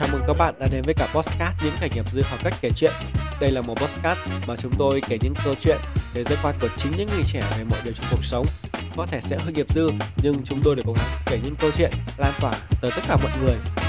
Chào mừng các bạn đã đến với cả Postcard Những trải nghiệm dư học cách kể chuyện. Đây là một postcard mà chúng tôi kể những câu chuyện về giới quan của chính những người trẻ về mọi điều trong cuộc sống. Có thể sẽ hơi nghiệp dư, nhưng chúng tôi đều cố gắng kể những câu chuyện lan tỏa tới tất cả mọi người.